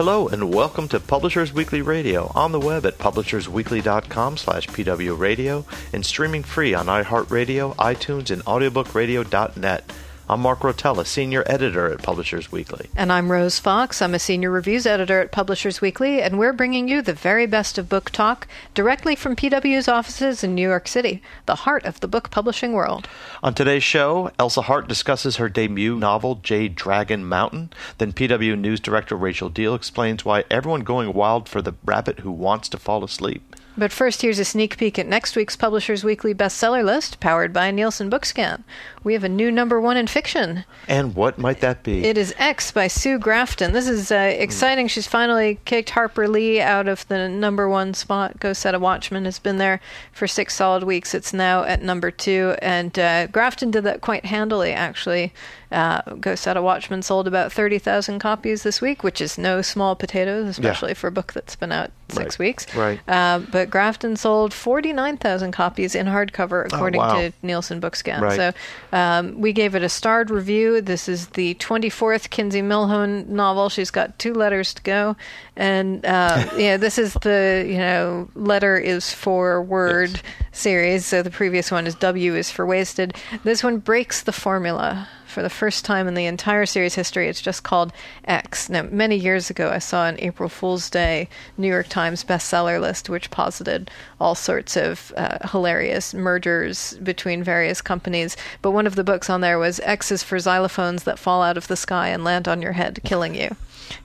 Hello and welcome to Publishers Weekly Radio on the web at publishersweekly.com slash pwradio and streaming free on iHeartRadio, iTunes, and audiobookradio.net. I'm Mark Rotella, Senior Editor at Publishers Weekly. And I'm Rose Fox. I'm a Senior Reviews Editor at Publishers Weekly, and we're bringing you the very best of book talk directly from PW's offices in New York City, the heart of the book publishing world. On today's show, Elsa Hart discusses her debut novel, Jade Dragon Mountain. Then PW News Director Rachel Deal explains why everyone going wild for the rabbit who wants to fall asleep. But first, here's a sneak peek at next week's Publishers Weekly bestseller list, powered by Nielsen Bookscan. We have a new number one in fiction. And what might that be? It is X by Sue Grafton. This is uh, exciting. She's finally kicked Harper Lee out of the number one spot. Go Set a Watchman has been there for six solid weeks. It's now at number two. And uh, Grafton did that quite handily, actually. Uh, Go Set a Watchman sold about 30,000 copies this week, which is no small potatoes, especially Yeah. for a book that's been out six Right. weeks. Right. Uh, but Grafton sold 49,000 copies in hardcover, according Oh, wow. to Nielsen Bookscan. Right. So um, we gave it a starred review. This is the 24th Kinsey Millhone novel. She's got two letters to go. And, uh, yeah, this is the, you know, letter is for word series. So the previous one is W is for wasted. This one breaks the formula. For the first time in the entire series history, it's just called X. Now, many years ago, I saw an April Fool's Day New York Times bestseller list which posited all sorts of uh, hilarious mergers between various companies. But one of the books on there was X is for xylophones that fall out of the sky and land on your head, killing you.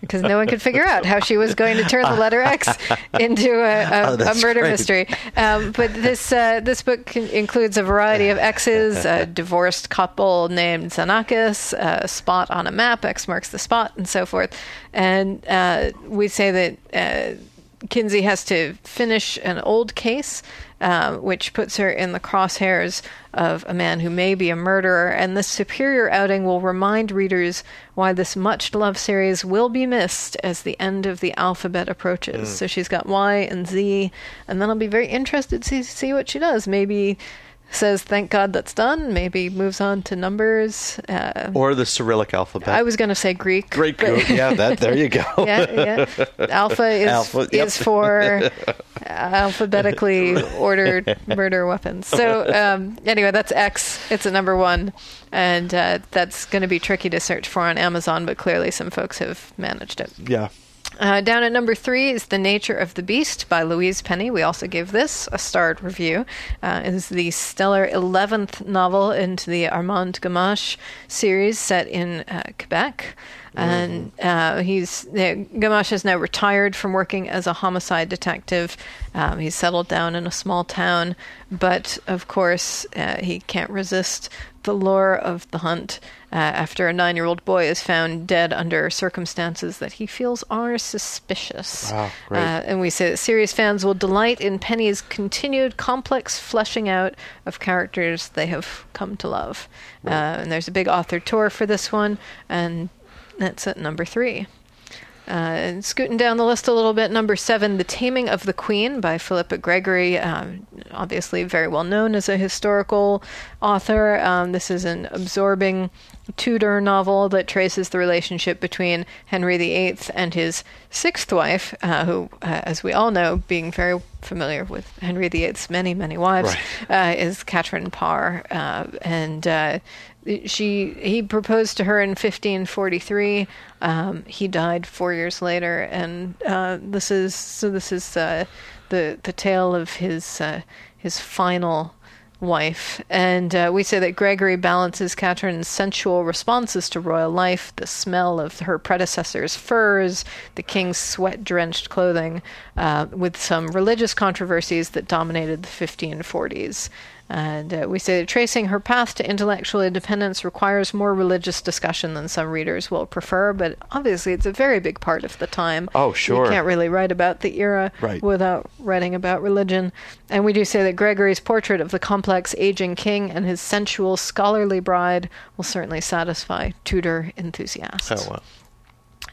Because no one could figure out how she was going to turn the letter X into a, a, Oh, a murder great. mystery. Um, but this uh, this book includes a variety of X's, a divorced couple named Xanakis, a spot on a map, X marks the spot, and so forth. And uh, we say that uh, Kinsey has to finish an old case, uh, which puts her in the crosshairs of a man who may be a murderer. And this superior outing will remind readers why this much loved series will be missed as the end of the alphabet approaches. So she's got Y and Z, and then I'll be very interested to see, see what she does. Maybe says, thank God that's done. Maybe moves on to numbers. Uh, or the Cyrillic alphabet. I was going to say Greek. Great but- Yeah, that, there you go. yeah, yeah. Alpha is Alpha, yep. is for alphabetically ordered murder weapons. So um, anyway, that's X. It's a number one, and uh, that's going to be tricky to search for on Amazon. But clearly, some folks have managed it. Yeah. Uh, down at number three is The Nature of the Beast by Louise Penny. We also gave this a starred review. Uh, it is the stellar 11th novel into the Armand Gamache series set in uh, Quebec. And uh, he's uh, Gamache is now retired from working as a homicide detective. Um, he's settled down in a small town, but of course uh, he can't resist the lure of the hunt uh, after a nine year old boy is found dead under circumstances that he feels are suspicious. Wow, great. Uh, and we say that series fans will delight in Penny's continued complex fleshing out of characters they have come to love. Uh, and there's a big author tour for this one, and that's at number three. Uh, scooting down the list a little bit, number seven, The Taming of the Queen by Philippa Gregory. Um, obviously, very well known as a historical author. Um, this is an absorbing Tudor novel that traces the relationship between Henry VIII and his sixth wife, uh, who, uh, as we all know, being very familiar with Henry VIII's many, many wives, uh, is Catherine Parr. Uh, and uh, she he proposed to her in 1543. Um, he died four years later, and uh, this is so. This is uh, the the tale of his uh, his final wife. And uh, we say that Gregory balances Catherine's sensual responses to royal life, the smell of her predecessor's furs, the king's sweat drenched clothing, uh, with some religious controversies that dominated the 1540s. And uh, we say that tracing her path to intellectual independence requires more religious discussion than some readers will prefer, but obviously it's a very big part of the time. Oh, sure. You can't really write about the era Right. without writing about religion. And we do say that Gregory's portrait of the complex aging king and his sensual, scholarly bride will certainly satisfy Tudor enthusiasts. Oh, well.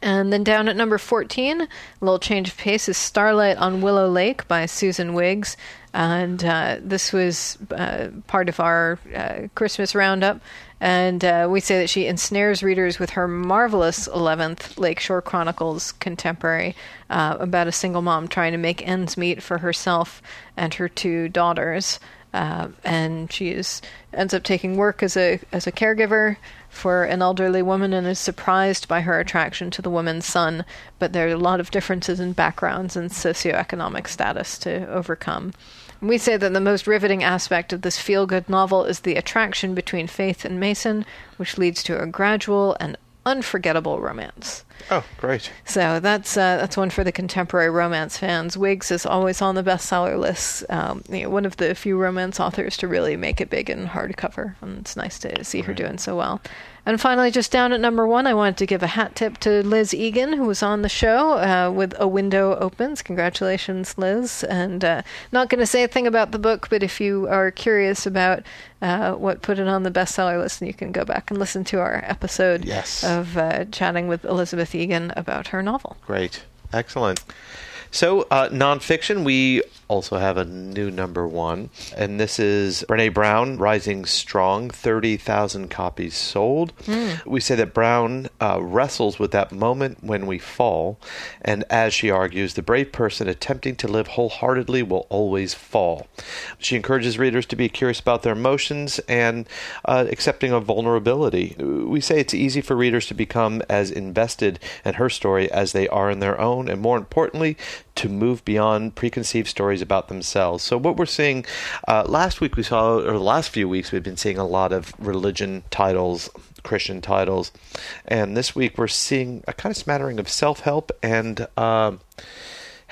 And then down at number 14, a little change of pace is Starlight on Willow Lake by Susan Wiggs. And uh, this was uh, part of our uh, Christmas roundup. And uh, we say that she ensnares readers with her marvelous 11th Lakeshore Chronicles contemporary uh, about a single mom trying to make ends meet for herself and her two daughters. Uh, and she is ends up taking work as a as a caregiver for an elderly woman and is surprised by her attraction to the woman's son. But there are a lot of differences in backgrounds and socioeconomic status to overcome. We say that the most riveting aspect of this feel good novel is the attraction between Faith and Mason, which leads to a gradual and unforgettable romance. Oh, great. So that's uh, that's one for the contemporary romance fans. Wiggs is always on the bestseller list. Um, you know, one of the few romance authors to really make it big in hardcover, and it's nice to see her doing so well. And finally, just down at number one, I wanted to give a hat tip to Liz Egan, who was on the show uh, with A Window Opens. Congratulations, Liz. And uh, not going to say a thing about the book, but if you are curious about uh, what put it on the bestseller list, then you can go back and listen to our episode Yes. of uh, chatting with Elizabeth Egan about her novel. Great. Excellent. So, uh, nonfiction, we also have a new number one, and this is Brene Brown, Rising Strong, 30,000 copies sold. We say that Brown uh, wrestles with that moment when we fall, and as she argues, the brave person attempting to live wholeheartedly will always fall. She encourages readers to be curious about their emotions and uh, accepting of vulnerability. We say it's easy for readers to become as invested in her story as they are in their own, and more importantly, to move beyond preconceived stories about themselves. So, what we're seeing uh, last week, we saw, or the last few weeks, we've been seeing a lot of religion titles. Christian titles, and this week we're seeing a kind of smattering of self-help and um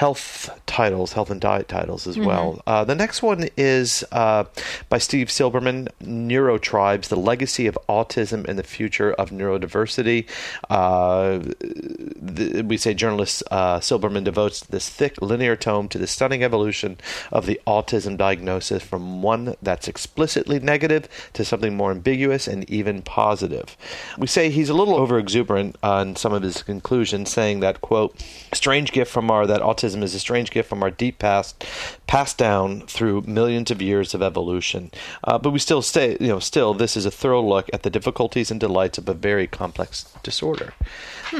health titles, health and diet titles as well. Uh, the next one is uh, by Steve Silberman, Neurotribes: The Legacy of Autism and the Future of Neurodiversity. Uh, the, we say journalist uh, Silberman devotes this thick linear tome to the stunning evolution of the autism diagnosis from one that's explicitly negative to something more ambiguous and even positive. We say he's a little over exuberant on some of his conclusions, saying that quote, "Strange gift from our that autism is a strange gift from our deep past, passed down through millions of years of evolution." Uh, but we still say, you know, still this is a thorough look at the difficulties and delights of a very complex disorder.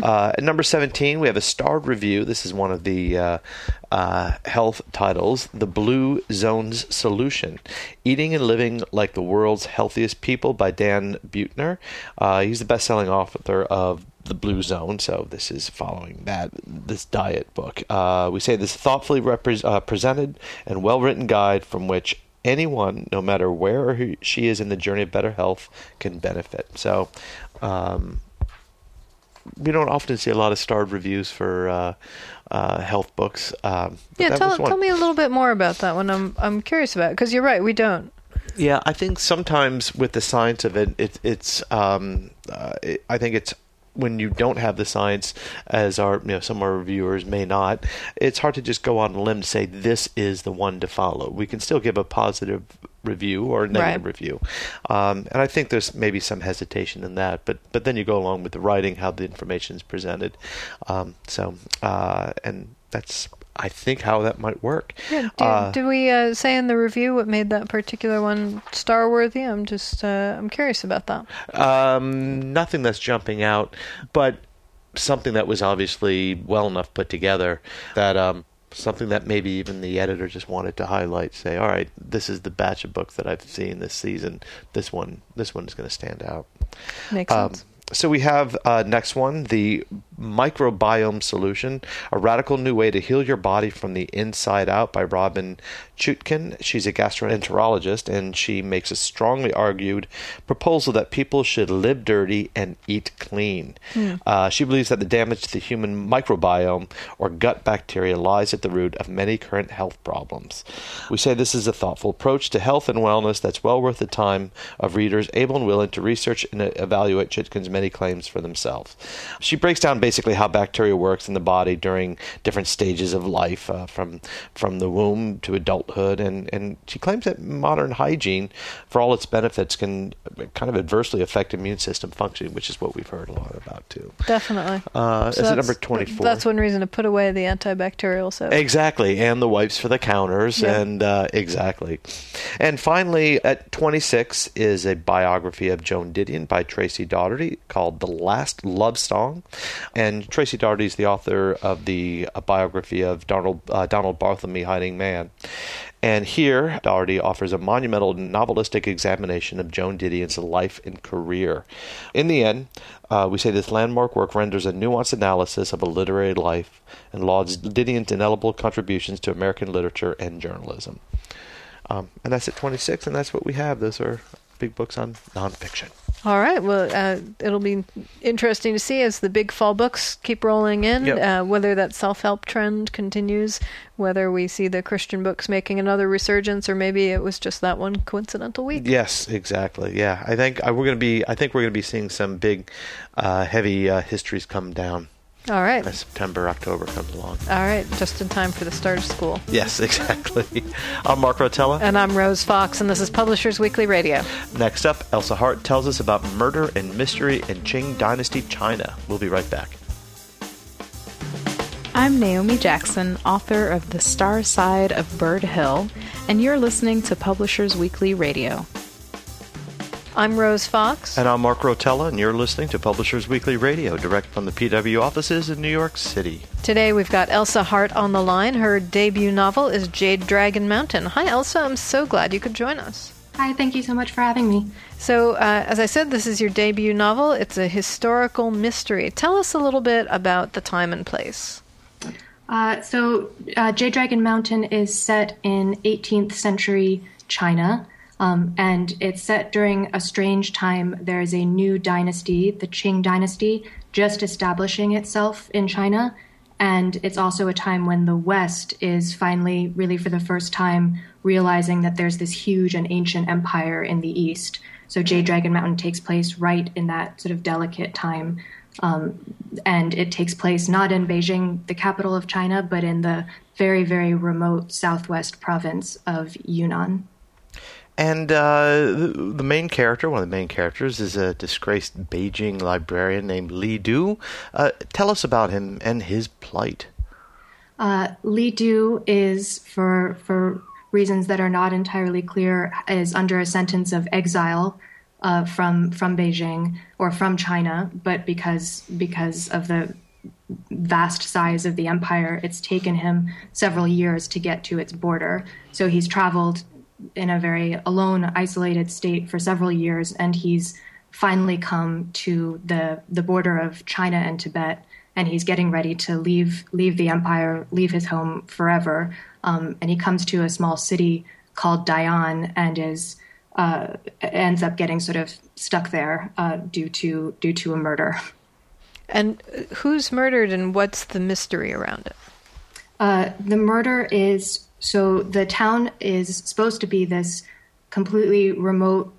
Uh, at number 17, we have a starred review. This is one of the uh, uh, health titles The Blue Zone's Solution Eating and Living Like the World's Healthiest People by Dan Buettner. Uh, he's the best selling author of the Blue Zone, so this is following that this diet book. Uh, we say this thoughtfully repre- uh, presented and well written guide from which anyone, no matter where he, she is in the journey of better health, can benefit. So, um, we don't often see a lot of starred reviews for uh, uh, health books. Um, Yeah, tell, tell me a little bit more about that one. I'm I'm curious about because you're right, we don't. Yeah, I think sometimes with the science of it, it it's um, uh, it, I think it's when you don't have the science, as our you know some of our reviewers may not, it's hard to just go on a limb to say this is the one to follow. We can still give a positive review or a negative Right. review, um, and I think there's maybe some hesitation in that. But but then you go along with the writing, how the information is presented. Um, so uh, and that's I think how that might work. Yeah, do, Uh, did we uh, say in the review what made that particular one star worthy? I'm just uh, I'm curious about that. Um, nothing that's jumping out, but something that was obviously well enough put together that um, something that maybe even the editor just wanted to highlight. Say, all right, this is the batch of books that I've seen this season. This one, this one is going to stand out. Makes Um, sense. so we have uh, next one, the Microbiome Solution, a radical new way to heal your body from the inside out by Robynne Chutkan. She's a gastroenterologist and she makes a strongly argued proposal that people should live dirty and eat clean. Mm. Uh, she believes that the damage to the human microbiome or gut bacteria lies at the root of many current health problems. We say this is a thoughtful approach to health and wellness that's well worth the time of readers able and willing to research and evaluate Chutkan's many claims for themselves. She breaks down basically how bacteria works in the body during different stages of life, uh, from from the womb to adulthood, and and she claims that modern hygiene, for all its benefits, can kind of adversely affect immune system functioning, which is what we've heard a lot about too. Definitely. Uh, so is it number twenty four? That's one reason to put away the antibacterial soap. Exactly, and the wipes for the counters, yeah. and uh, exactly. And finally, at twenty six is a biography of Joan Didion by Tracy Daugherty called "The Last Love Song," and Tracy Daugherty is the author of the biography of Donald uh, Donald Barthelme, Hiding Man. And here, Daugherty offers a monumental novelistic examination of Joan Didion's life and career. In the end, uh, we say this landmark work renders a nuanced analysis of a literary life and lauds Didion's indelible contributions to American literature and journalism. Um, and that's at 26, and that's what we have. Those are big books on nonfiction. All right. Well, uh, it'll be interesting to see as the big fall books keep rolling in, yep. uh, whether that self help trend continues, whether we see the Christian books making another resurgence, or maybe it was just that one coincidental week. Yes, exactly. Yeah, I think uh, we're going to be. I think we're going to be seeing some big, uh, heavy uh, histories come down. All right. As September, October comes along. All right, just in time for the start of school. Yes, exactly. I'm Mark Rotella. And I'm Rose Fox, and this is Publishers Weekly Radio. Next up, Elsa Hart tells us about murder and mystery in Qing Dynasty China. We'll be right back. I'm Naomi Jackson, author of The Star Side of Bird Hill, and you're listening to Publishers Weekly Radio. I'm Rose Fox. And I'm Mark Rotella, and you're listening to Publishers Weekly Radio, direct from the PW offices in New York City. Today we've got Elsa Hart on the line. Her debut novel is Jade Dragon Mountain. Hi, Elsa. I'm so glad you could join us. Hi, thank you so much for having me. So, uh, as I said, this is your debut novel. It's a historical mystery. Tell us a little bit about the time and place. Uh, so, uh, Jade Dragon Mountain is set in 18th century China. Um, and it's set during a strange time. There is a new dynasty, the Qing dynasty, just establishing itself in China. And it's also a time when the West is finally, really for the first time, realizing that there's this huge and ancient empire in the East. So Jade Dragon Mountain takes place right in that sort of delicate time. Um, and it takes place not in Beijing, the capital of China, but in the very, very remote southwest province of Yunnan. And uh, the, main character, one of the main characters, is a disgraced Beijing librarian named Li Du. Uh, tell us about him and his plight. Uh, Li Du is, for for reasons that are not entirely clear, is under a sentence of exile uh, from from Beijing or from China, but because because of the vast size of the empire, it's taken him several years to get to its border. So he's traveled in a very alone, isolated state for several years, and he's finally come to the the border of China and Tibet, and he's getting ready to leave leave the empire, leave his home forever. Um, and he comes to a small city called Dayan, and is uh, ends up getting sort of stuck there uh, due to due to a murder. And who's murdered, and what's the mystery around it? Uh, the murder is so the town is supposed to be this completely remote,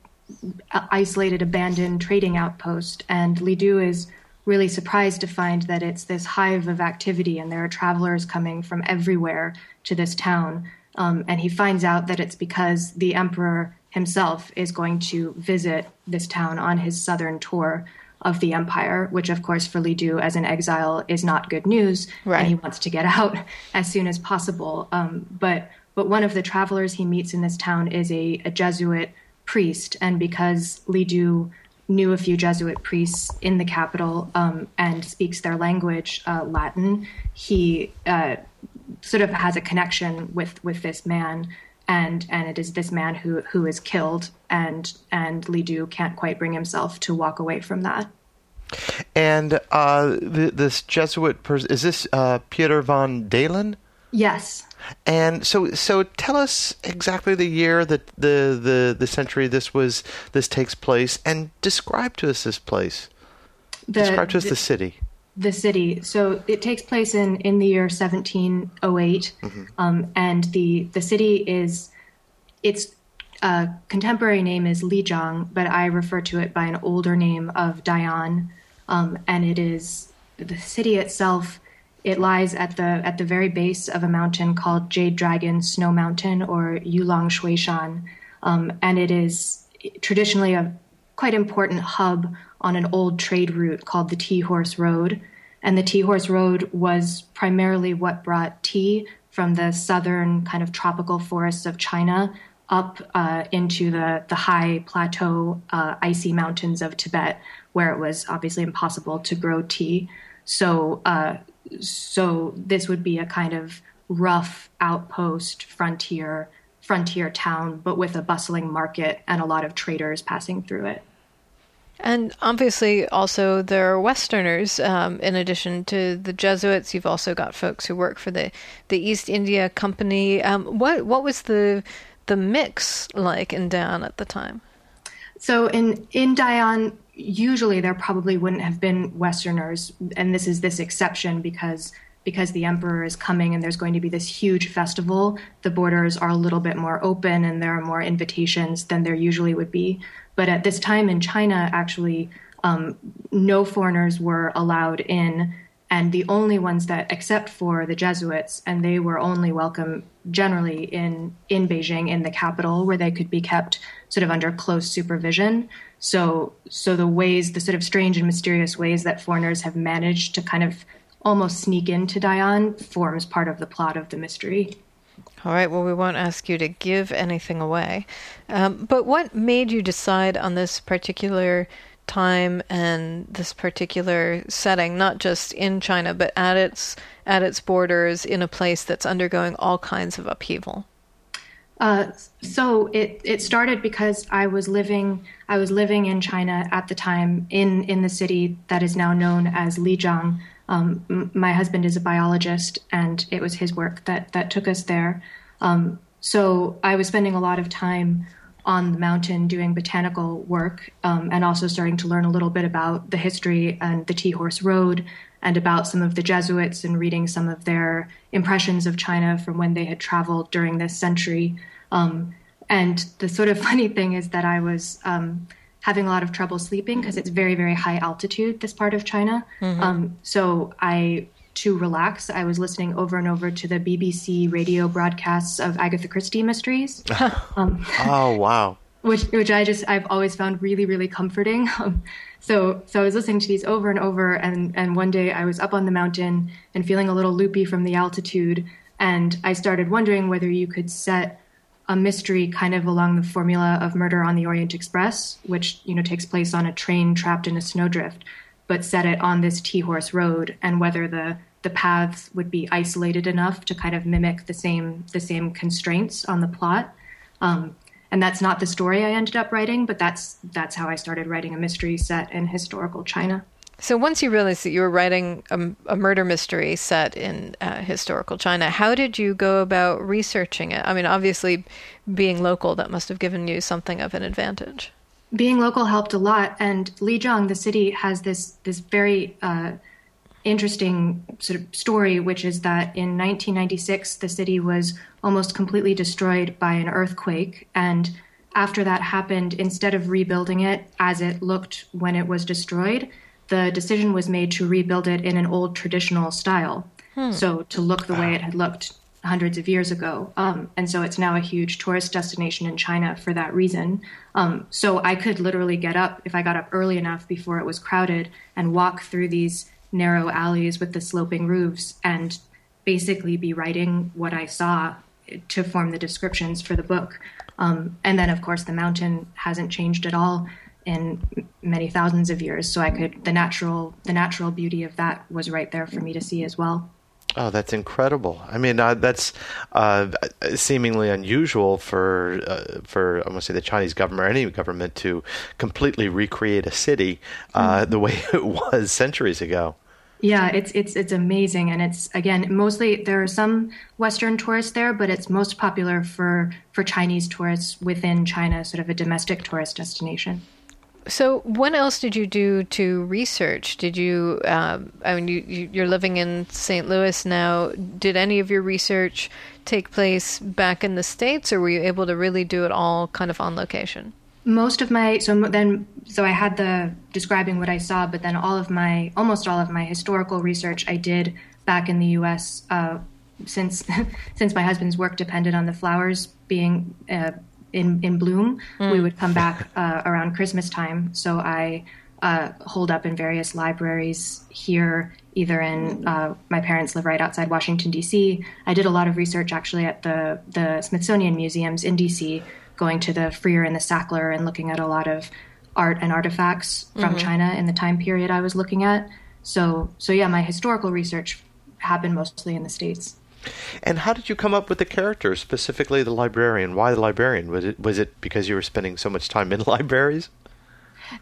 isolated, abandoned trading outpost, and Li Du is really surprised to find that it's this hive of activity and there are travelers coming from everywhere to this town. Um, and he finds out that it's because the emperor himself is going to visit this town on his southern tour of the empire, which of course for Li Du as an exile is not good news, right. and he wants to get out as soon as possible. Um, but but one of the travelers he meets in this town is a, a Jesuit priest, and because Li Du knew a few Jesuit priests in the capital um, and speaks their language, uh, Latin, he uh, sort of has a connection with with this man and and it is this man who who is killed and and Li Du can't quite bring himself to walk away from that. And uh, th- this Jesuit person is this uh, Peter von Dalen? Yes. And so, so tell us exactly the year that the, the the century this was this takes place, and describe to us this place. The, describe to us the, the city. The city. So it takes place in in the year 1708, Mm-hmm. um, and the the city is its uh, contemporary name is Lijiang, but I refer to it by an older name of Dayan, um, and it is the city itself. It lies at the at the very base of a mountain called Jade Dragon Snow Mountain or Yulong Xueshan, um, and it is traditionally a quite important hub on an old trade route called the Tea Horse Road. And the Tea Horse Road was primarily what brought tea from the southern kind of tropical forests of China up uh, into the, the high plateau, uh, icy mountains of Tibet, where it was obviously impossible to grow tea. So, uh, so this would be a kind of rough outpost frontier frontier town, but with a bustling market and a lot of traders passing through it. And obviously, also there are Westerners. Um, in addition to the Jesuits, you've also got folks who work for the, the East India Company. Um, what what was the the mix like in Dayan at the time? So in in Dayan, usually there probably wouldn't have been Westerners, and this is this exception because because the emperor is coming and there's going to be this huge festival. The borders are a little bit more open and there are more invitations than there usually would be. But at this time in China, actually, um, no foreigners were allowed in, and the only ones that, except for the Jesuits, and they were only welcome generally in in Beijing, in the capital, where they could be kept sort of under close supervision. So, so the ways, the sort of strange and mysterious ways that foreigners have managed to kind of almost sneak into Dayan forms part of the plot of the mystery. All right, well, we won't ask you to give anything away. Um, but what made you decide on this particular time and this particular setting, not just in China, but at its at its borders in a place that's undergoing all kinds of upheaval? Uh, so it it started because I was living I was living in China at the time in in the city that is now known as Lijiang. Um, m- my husband is a biologist, and it was his work that that took us there. Um, so I was spending a lot of time on the mountain doing botanical work, um, and also starting to learn a little bit about the history and the Tea Horse Road, and about some of the Jesuits, and reading some of their impressions of China from when they had traveled during this century. Um, and the sort of funny thing is that I was um, having a lot of trouble sleeping because it's very, very high altitude, this part of China. Um, so I, to relax, I was listening over and over to the BBC radio broadcasts of Agatha Christie mysteries, um, Oh wow! which which I just I've always found really, really comforting. Um, so so I was listening to these over and over, and and one day I was up on the mountain and feeling a little loopy from the altitude, and I started wondering whether you could set a mystery kind of along the formula of Murder on the Orient Express, which you know takes place on a train trapped in a snowdrift, but set it on this Tea Horse Road, and whether the the paths would be isolated enough to kind of mimic the same the same constraints on the plot. Um, and that's not the story I ended up writing, but that's that's how I started writing a mystery set in historical China. So once you realized that you were writing a, a murder mystery set in uh, historical China, how did you go about researching it? I mean, obviously, being local, that must have given you something of an advantage. being local helped a lot and lijiang the city has this this very uh, interesting sort of story which is that in 1996 the city was almost completely destroyed by an earthquake and after that happened instead of rebuilding it as it looked when it was destroyed the decision was made to rebuild it in an old traditional style so to look the way it had looked hundreds of years ago. Um, and so it's now a huge tourist destination in China for that reason. Um, so I could literally get up if I got up early enough before it was crowded and walk through these narrow alleys with the sloping roofs and basically be writing what I saw to form the descriptions for the book. Um, and then, of course, the mountain hasn't changed at all in many thousands of years. So I could the natural the natural beauty of that was right there for me to see as well. Oh, that's incredible! I mean, uh, that's uh, seemingly unusual for uh, for I'm going to say the Chinese government or any government to completely recreate a city uh, mm-hmm. the way it was centuries ago. Yeah, it's it's it's amazing, and it's again mostly there are some Western tourists there, but it's most popular for for Chinese tourists within China, sort of a domestic tourist destination. So, what else did you do to research? Did you, um, I mean, you, you're living in St. Louis now. Did any of your research take place back in the States, or were you able to really do it all kind of on location? Most of my, so then, so I had the describing what I saw, but then all of my, almost all of my historical research I did back in the US. Uh, since since my husband's work depended on the flowers being uh, in in bloom. Mm. We would come back uh, around Christmas time. So I uh, hold up in various libraries here, either in uh, my parents live right outside Washington D.C. I did a lot of research actually at the the Smithsonian museums in D.C., going to the Freer and the Sackler and looking at a lot of art and artifacts from mm-hmm. China in the time period I was looking at. So so yeah, my historical research happened mostly in the states. And how did you come up with the character, specifically the librarian? Why the librarian? Was it was it because you were spending so much time in libraries?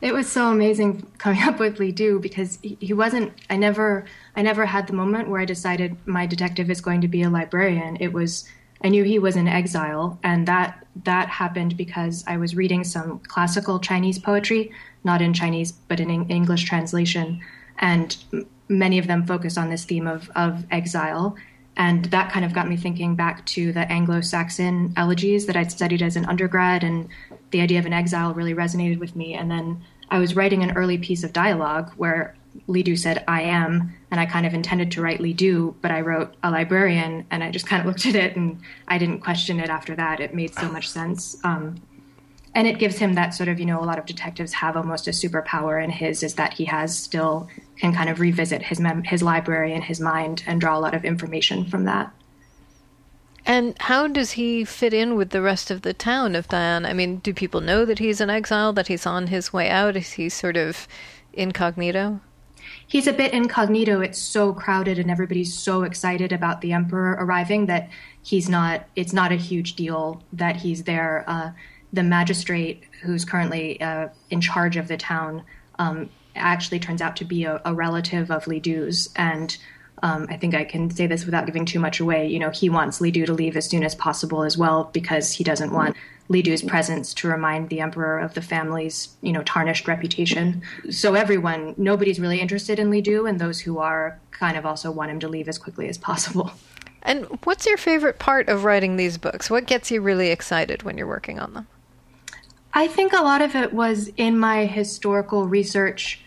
It was so amazing coming up with Li Du because he, he wasn't. I never, I never had the moment where I decided my detective is going to be a librarian. It was I knew he was in exile, and that that happened because I was reading some classical Chinese poetry, not in Chinese but in English translation, and many of them focus on this theme of of exile. And that kind of got me thinking back to the Anglo Saxon elegies that I'd studied as an undergrad, and the idea of an exile really resonated with me. And then I was writing an early piece of dialogue where Li Du said, I am, and I kind of intended to write Li Du, but I wrote a librarian, and I just kind of looked at it and I didn't question it after that. It made so much sense. Um, and it gives him that sort of, you know, a lot of detectives have almost a superpower, and his is that he has still can kind of revisit his mem- his library and his mind and draw a lot of information from that. And how does he fit in with the rest of the town of Dayan? I mean, do people know that he's in exile, that he's on his way out? Is he sort of incognito? He's a bit incognito. It's so crowded and everybody's so excited about the emperor arriving that he's not, it's not a huge deal that he's there. Uh, the magistrate who's currently uh, in charge of the town um, actually turns out to be a, a relative of Li Du's. And um, I think I can say this without giving too much away. You know, he wants Li Du to leave as soon as possible as well because he doesn't want Li Du's presence to remind the emperor of the family's, you know, tarnished reputation. So everyone, nobody's really interested in Li Du, and those who are kind of also want him to leave as quickly as possible. And what's your favorite part of writing these books? What gets you really excited when you're working on them? I think a lot of it was in my historical research.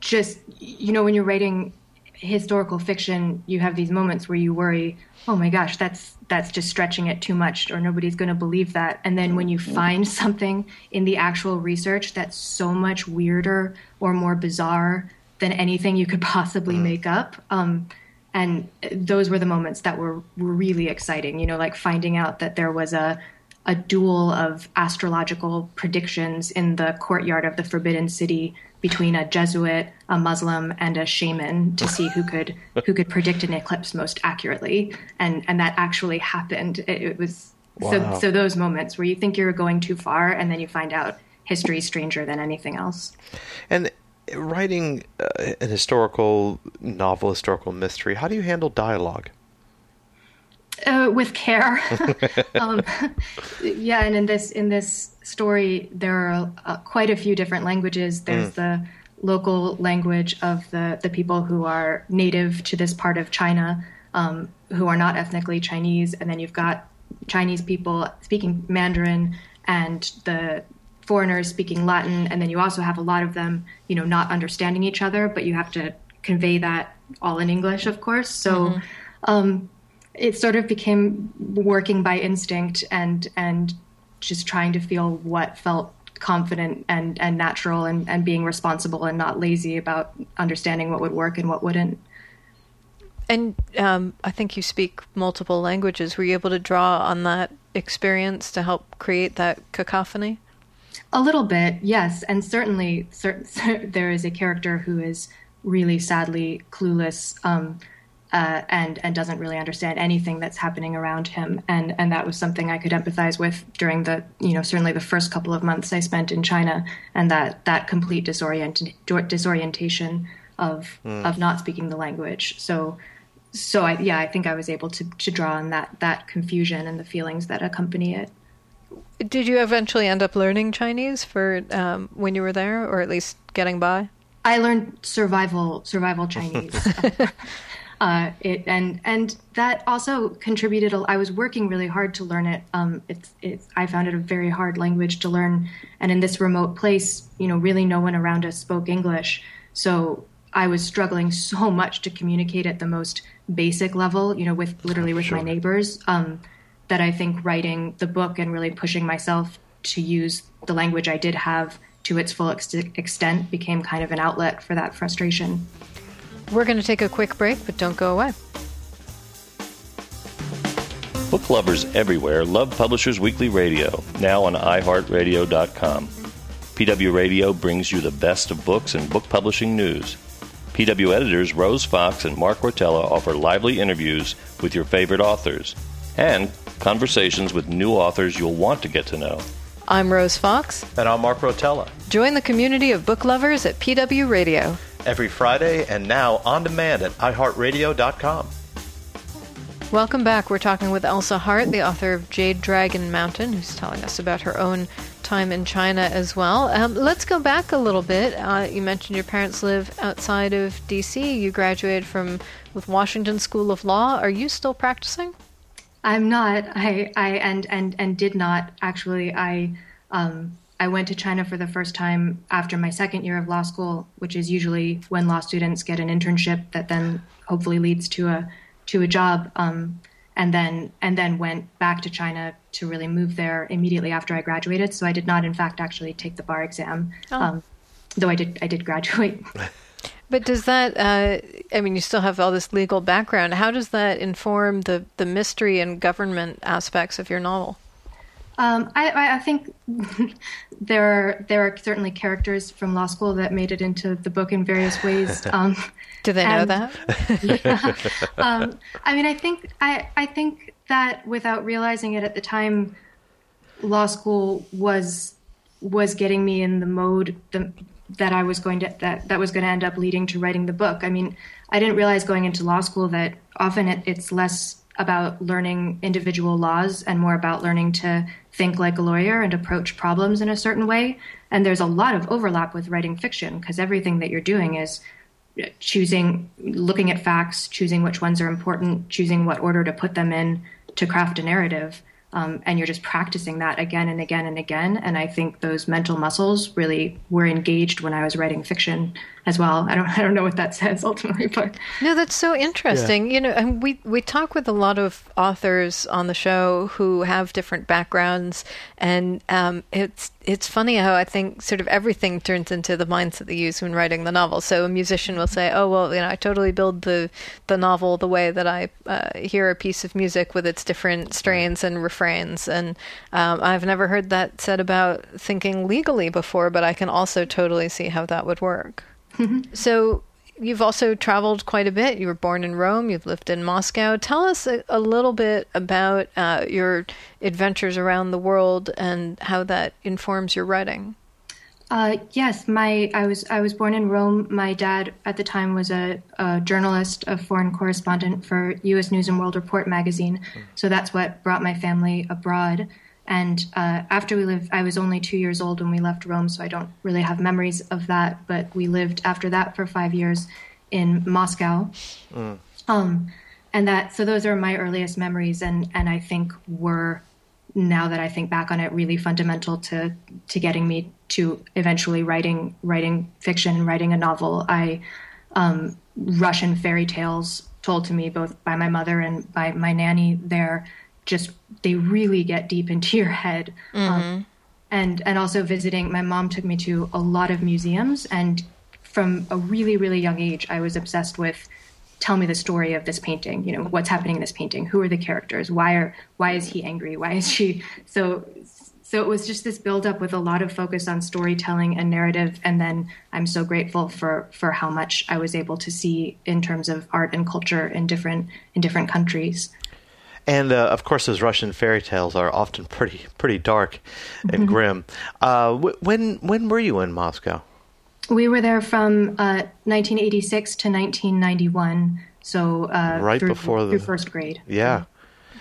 Just, you know, when you're writing historical fiction, you have these moments where you worry, oh my gosh, that's that's just stretching it too much, or nobody's going to believe that. And then when you find something in the actual research that's so much weirder or more bizarre than anything you could possibly mm. make up, um, and those were the moments that were, were really exciting. You know, like finding out that there was a a duel of astrological predictions in the courtyard of the Forbidden City between a Jesuit, a Muslim, and a shaman to see who could who could predict an eclipse most accurately, and and that actually happened. It, it was wow. so so those moments where you think you're going too far, and then you find out history is stranger than anything else. And writing uh, an historical novel, historical mystery, how do you handle dialogue? Uh, with care. um, yeah, and in this in this story, there are uh, quite a few different languages. There's mm. the local language of the the people who are native to this part of China, um, who are not ethnically Chinese, and then you've got Chinese people speaking Mandarin and the foreigners speaking Latin, and then you also have a lot of them, you know, not understanding each other, but you have to convey that all in English, of course. So. Mm-hmm. Um, it sort of became working by instinct and and just trying to feel what felt confident and and natural and and being responsible and not lazy about understanding what would work and what wouldn't. And um, I think you speak multiple languages. Were you able to draw on that experience to help create that cacophony? A little bit, yes, and certainly, cer- there is a character who is really sadly clueless. Um, uh, and and doesn't really understand anything that's happening around him. And and that was something I could empathize with during the you know certainly the first couple of months I spent in China, and that that complete disorient disorientation of mm. of not speaking the language. So so I yeah I think I was able to to draw on that that confusion and the feelings that accompany it. Did you eventually end up learning Chinese for um, when you were there, or at least getting by? I learned survival survival Chinese. uh, it and and that also contributed. I was working really hard to learn it. Um, it's it's I found it a very hard language to learn, and in this remote place, you know, really no one around us spoke English, so I was struggling so much to communicate at the most basic level. You know, with literally with sure. my neighbors. Um, that I think writing the book and really pushing myself to use the language I did have to its full ex- extent became kind of an outlet for that frustration. We're going to take a quick break, but don't go away. Book lovers everywhere love Publishers Weekly Radio, now on iHeartRadio.com. PW Radio brings you the best of books and book publishing news. PW editors Rose Fox and Mark Rotella offer lively interviews with your favorite authors and conversations with new authors you'll want to get to know. I'm Rose Fox. And I'm Mark Rotella. Join the community of book lovers at PW Radio. Every Friday and now on demand at iHeartRadio.com. Welcome back. We're talking with Elsa Hart, the author of Jade Dragon Mountain, who's telling us about her own time in China as well. Um, let's go back a little bit. Uh, you mentioned your parents live outside of D.C. You graduated from with Washington School of Law. Are you still practicing? I'm not. I I and and and did not actually. I um I went to China for the first time after my second year of law school, which is usually when law students get an internship that then hopefully leads to a to a job. Um, and then and then went back to China to really move there immediately after I graduated. So I did not, in fact, actually take the bar exam, oh. um, though I did I did graduate. But does that? Uh, I mean, you still have all this legal background. How does that inform the the mystery and government aspects of your novel? Um, I, I, think there are there are certainly characters from law school that made it into the book in various ways. Um, Do they know that? yeah. Um, I mean, I think I I think that without realizing it at the time, law school was was getting me in the mode the that I was going to that that was going to end up leading to writing the book. I mean, I didn't realize going into law school that often it, it's less about learning individual laws and more about learning to think like a lawyer and approach problems in a certain way. And there's a lot of overlap with writing fiction because everything that you're doing is uh, choosing, looking at facts, choosing which ones are important, choosing what order to put them in to craft a narrative. Um, and you're just practicing that again and again and again. And I think those mental muscles really were engaged when I was writing fiction as well. I don't I don't know what that says ultimately, but no, that's so interesting. Yeah. You know, and we we talk with a lot of authors on the show who have different backgrounds, and um, it's it's funny how I think sort of everything turns into the mindset they use when writing the novel. So a musician will say, "Oh well, you know, I totally build the the novel the way that I uh, hear a piece of music with its different strains and refrains." And um, I've never heard that said about thinking legally before, but I can also totally see how that would work. So you've also traveled quite a bit. You were born in Rome. You've lived in Moscow. Tell us a, a little bit about uh, your adventures around the world and how that informs your writing. Uh, yes, my I was I was born in Rome. My dad at the time was a, a journalist, a foreign correspondent for U.S. News and World Report magazine. Mm. So that's what brought my family abroad. And uh, after we lived, I was only two years old when we left Rome, so I don't really have memories of that. But we lived after that for five years in Moscow. Mm. Um, and that, so those are my earliest memories, and and I think were now that I think back on it, really fundamental to to getting me to eventually writing writing fiction, writing a novel. I um, Russian fairy tales told to me both by my mother and by my nanny there just they really get deep into your head. Um, mm-hmm. Um, and and also visiting, my mom took me to a lot of museums, and from a really really young age, I was obsessed with. Tell me the story of this painting. You know what's happening in this painting. Who are the characters? Why are why is he angry? Why is she so so it was just this buildup with a lot of focus on storytelling and narrative. And then I'm so grateful for for how much I was able to see in terms of art and culture in different in different countries. And uh, of course, those Russian fairy tales are often pretty pretty dark and Mm-hmm. grim. Uh, wh- when when were you in Moscow? We were there from uh, 1986 to 1991. So uh, Right through, before the- through first grade. Yeah.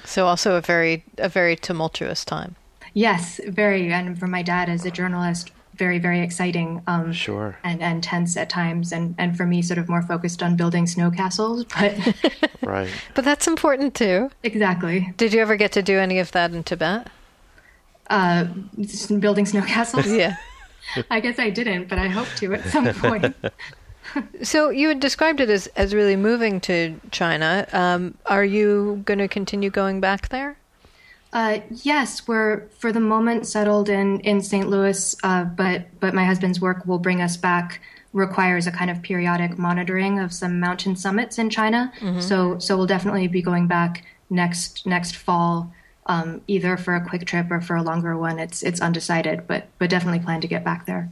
So also a very a very tumultuous time. Yes, very. And for my dad as a journalist, very, very exciting. Um, Sure. And, and tense at times. And, and for me, sort of more focused on building snow castles. But Right. But that's important too. exactly. Did you ever get to do any of that in Tibet? Uh, building snow castles? Yeah. I guess I didn't, but I hope to at some point. So you had described it as, as really moving to China. Um, are you going to continue going back there? Uh, yes, we're for the moment settled in in St. Louis, uh, but but my husband's work will bring us back. Requires a kind of periodic monitoring of some mountain summits in China. So so we'll definitely be going back next next fall, um, either for a quick trip or for a longer one. It's it's undecided, but but definitely plan to get back there.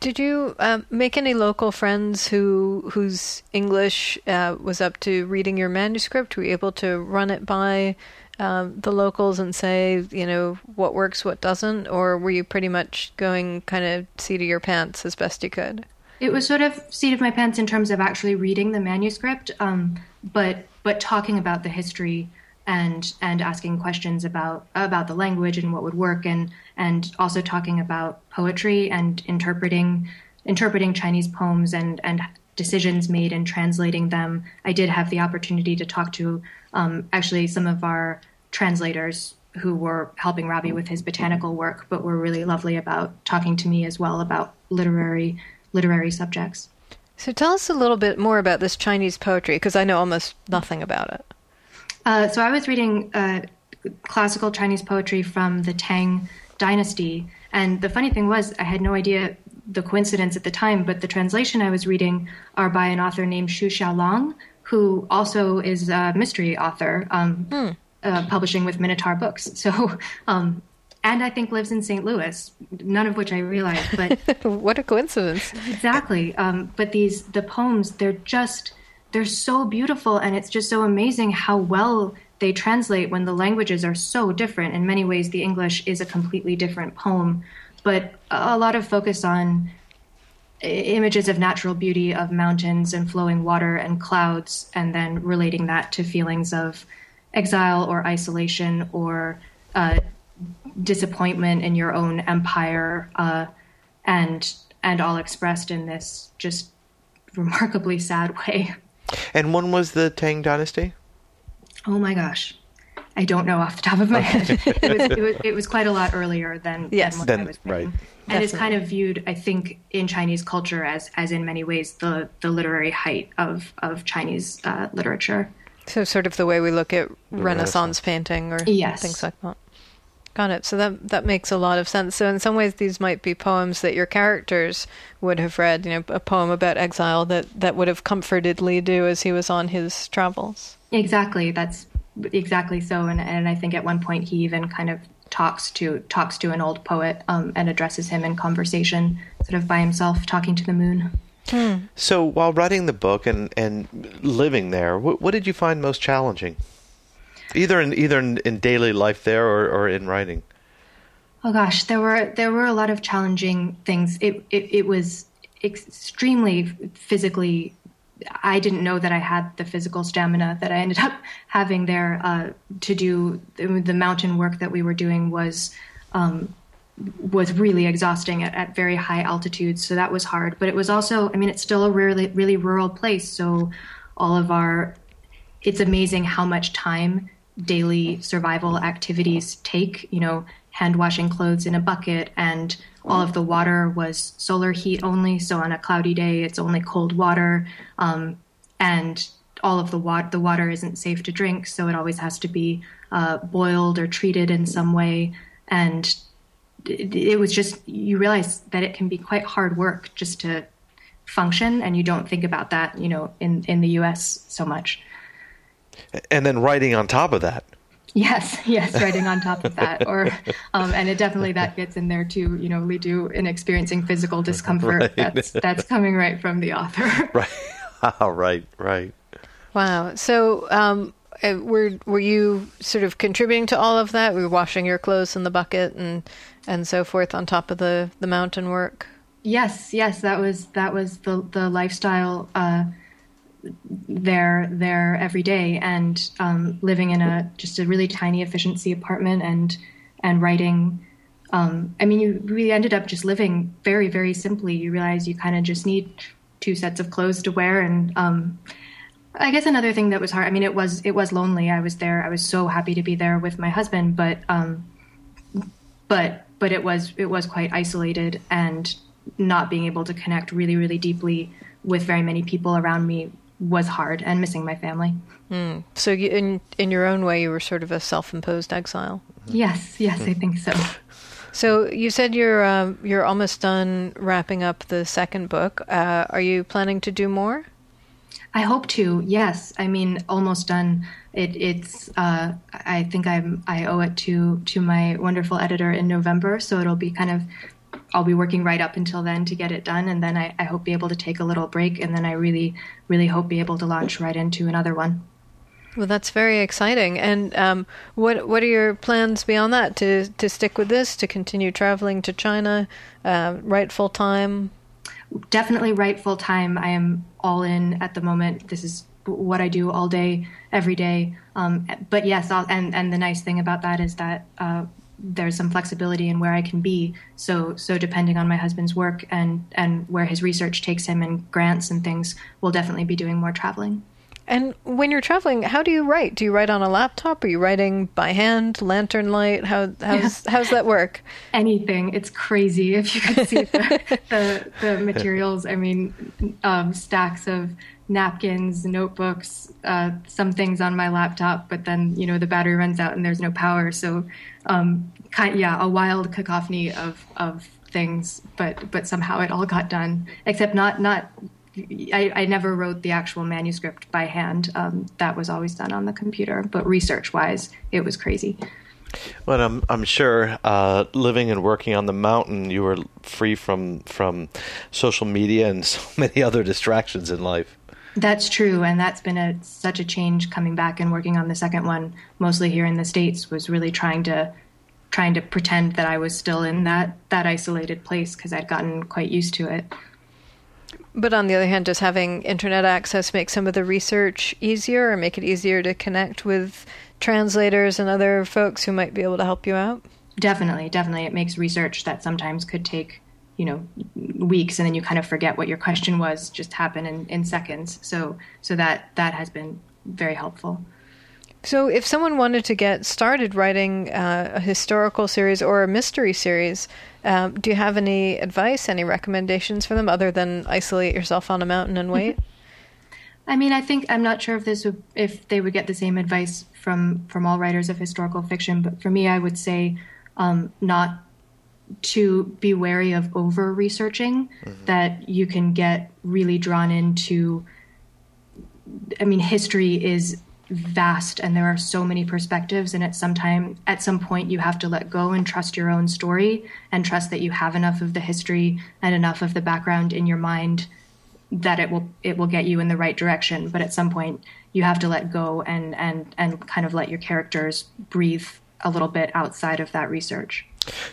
Did you um, make any local friends who whose English uh, was up to reading your manuscript? Were you able to run it by um, the locals and say, you know, what works, what doesn't, or were you pretty much going kind of seat of your pants as best you could? It was sort of seat of my pants in terms of actually reading the manuscript, um, but but talking about the history and and asking questions about about the language and what would work, and and also talking about poetry and interpreting interpreting Chinese poems and and decisions made in translating them. I did have the opportunity to talk to um, actually some of our translators who were helping Robbie with his botanical work, but were really lovely about talking to me as well about literary literary subjects. So tell us a little bit more about this Chinese poetry, because I know almost nothing about it. Uh, so I was reading uh, classical Chinese poetry from the Tang Dynasty, and the funny thing was, I had no idea the coincidence at the time, but the translation I was reading are by an author named Qiu Xiaolong, who also is a mystery author, um, uh, publishing with Minotaur Books. So, um, and I think lives in St. Louis, none of which I realized, but what a coincidence! exactly um, but these the poems they're just they're so beautiful and it's just so amazing how well they translate when the languages are so different in many ways the english is a completely different poem but a lot of focus on images of natural beauty of mountains and flowing water and clouds and then relating that to feelings of exile or isolation or uh, disappointment in your own empire uh, and and all expressed in this just remarkably sad way. And when was the Tang Dynasty? Oh my gosh. I don't know off the top of my head. It was, it was, it was quite a lot earlier than, Yes. than what Then- I was reading. right. And it's kind of viewed, I think, in Chinese culture as, as in many ways the, the literary height of, of Chinese uh, literature. So sort of the way we look at Renaissance, painting or Yes. things like that. Got it. So that that makes a lot of sense. So in some ways, these might be poems that your characters would have read. You know, a poem about exile that that would have comforted Li Du as he was on his travels. Exactly. That's exactly so. And, and I think at one point he even kind of talks to talks to an old poet um, and addresses him in conversation, sort of by himself, talking to the moon. So while writing the book and, and living there, what, what did you find most challenging? Either in either in, in daily life there or, or in writing. Oh gosh, there were there were a lot of challenging things. It it, it was extremely physically. I didn't know that I had the physical stamina that I ended up having there uh, to do the mountain work that we were doing was um, was really exhausting at, at very high altitudes. So that was hard. But it was also, I mean, it's still a really really rural place. So all of our, it's amazing how much time daily survival activities take. You know, hand washing clothes in a bucket, and all of the water was solar heat only. So on a cloudy day, it's only cold water, um, and all of the water the water isn't safe to drink. So it always has to be uh, boiled or treated in some way, and it, it was just you realize that it can be quite hard work just to function, and you don't think about that, you know, in in the U.S. so much. And then writing on top of that. Yes, yes, writing on top of that, or um, and it definitely that gets in there too. You know, we do in experiencing physical discomfort. Right. That's that's coming right from the author. Right. right. Right. Wow. So, um, uh, were were you sort of contributing to all of that? Were you washing your clothes in the bucket and and so forth on top of the the mountain work? Yes, yes, that was that was the the lifestyle uh, there there every day, and um, living in a just a really tiny efficiency apartment and and writing. Um, I mean, you really ended up just living very very simply. You realize you kind of just need two sets of clothes to wear, and um, I guess another thing that was hard. I mean, it was it was lonely. I was there. I was so happy to be there with my husband, but um, but but it was it was quite isolated and not being able to connect really really deeply with very many people around me was hard and missing my family So, you, in in your own way, you were sort of a self-imposed exile. yes yes i think so So, you said you're um, you're almost done wrapping up the second book. Uh, are you planning to do more? i hope to yes i mean almost done it, it's uh, i think i'm i owe it to to my wonderful editor in november so it'll be kind of I'll be working right up until then to get it done, and then I, I hope be able to take a little break, and then I really, really hope be able to launch right into another one. Well, that's very exciting. And um, what what are your plans beyond that? To to stick with this? To continue traveling to China? Uh, write full time? definitely write full time. I am all in at the moment. This is what I do all day, every day. Um, but yes, I'll, and and the nice thing about that is that uh, there's some flexibility in where I can be. So so depending on my husband's work and and where his research takes him and grants and things, we'll definitely be doing more traveling. And when you're traveling, how do you write? Do you write on a laptop? Are you writing by hand, lantern light? How how's how's that work? anything. It's crazy if you could see the, the, the materials. I mean, um, stacks of napkins, notebooks, uh, some things on my laptop, but then, you know, the battery runs out and there's no power. So, um, kind, yeah, a wild cacophony of, of things, but, but somehow it all got done, except not, not, I, I never wrote the actual manuscript by hand. Um, that was always done on the computer, but research wise, it was crazy. Well, I'm I'm sure uh, living and working on the mountain, you were free from from social media and so many other distractions in life. That's true, and that's been a such a change coming back and working on the second one, mostly here in the states, was really trying to trying to pretend that I was still in that that isolated place because I'd gotten quite used to it. But on the other hand, does having internet access make some of the research easier, or make it easier to connect with translators and other folks who might be able to help you out? Definitely, definitely, it makes research that sometimes could take you know weeks, and then you kind of forget what your question was, just happen in, in seconds. So so that that has been very helpful. So, if someone wanted to get started writing uh, a historical series or a mystery series, um, do you have any advice, any recommendations for them other than isolate yourself on a mountain and wait? I mean, I think I'm not sure if this would if they would get the same advice from from all writers of historical fiction, but for me, I would say um, not to be wary of over researching. Mm-hmm. That you can get really drawn into. I mean, history is vast, and there are so many perspectives, and at some time, at some point, you have to let go and trust your own story, and trust that you have enough of the history and enough of the background in your mind that it will it will get you in the right direction but at some point you have to let go and and and kind of let your characters breathe a little bit outside of that research